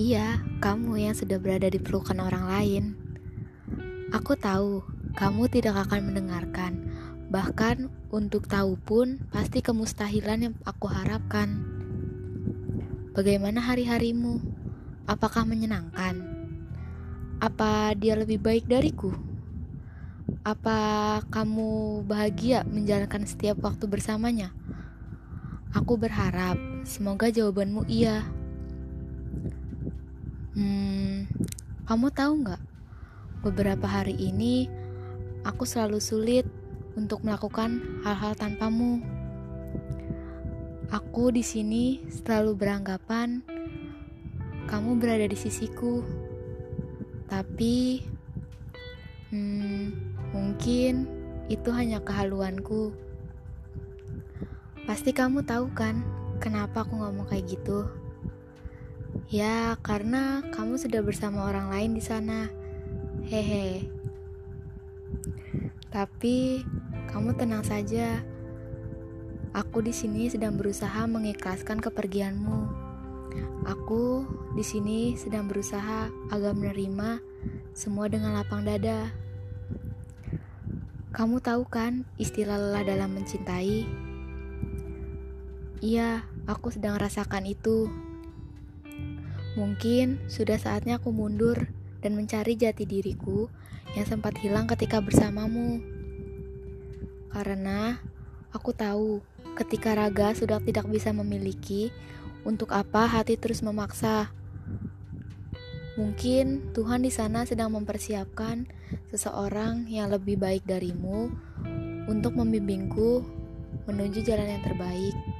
Iya, kamu yang sudah berada di pelukan orang lain. Aku tahu kamu tidak akan mendengarkan, bahkan untuk tahu pun pasti kemustahilan yang aku harapkan. Bagaimana hari-harimu? Apakah menyenangkan? Apa dia lebih baik dariku? Apa kamu bahagia menjalankan setiap waktu bersamanya? Aku berharap semoga jawabanmu iya. Hmm, kamu tahu nggak? Beberapa hari ini aku selalu sulit untuk melakukan hal-hal tanpamu. Aku di sini selalu beranggapan kamu berada di sisiku, tapi hmm, mungkin itu hanya kehaluanku. Pasti kamu tahu kan kenapa aku ngomong kayak gitu? Ya, karena kamu sudah bersama orang lain di sana. Hehe. Tapi kamu tenang saja. Aku di sini sedang berusaha mengikhlaskan kepergianmu. Aku di sini sedang berusaha agar menerima semua dengan lapang dada. Kamu tahu kan istilah lelah dalam mencintai? Iya, aku sedang rasakan itu. Mungkin sudah saatnya aku mundur dan mencari jati diriku yang sempat hilang ketika bersamamu. Karena aku tahu ketika raga sudah tidak bisa memiliki, untuk apa hati terus memaksa. Mungkin Tuhan di sana sedang mempersiapkan seseorang yang lebih baik darimu untuk membimbingku menuju jalan yang terbaik.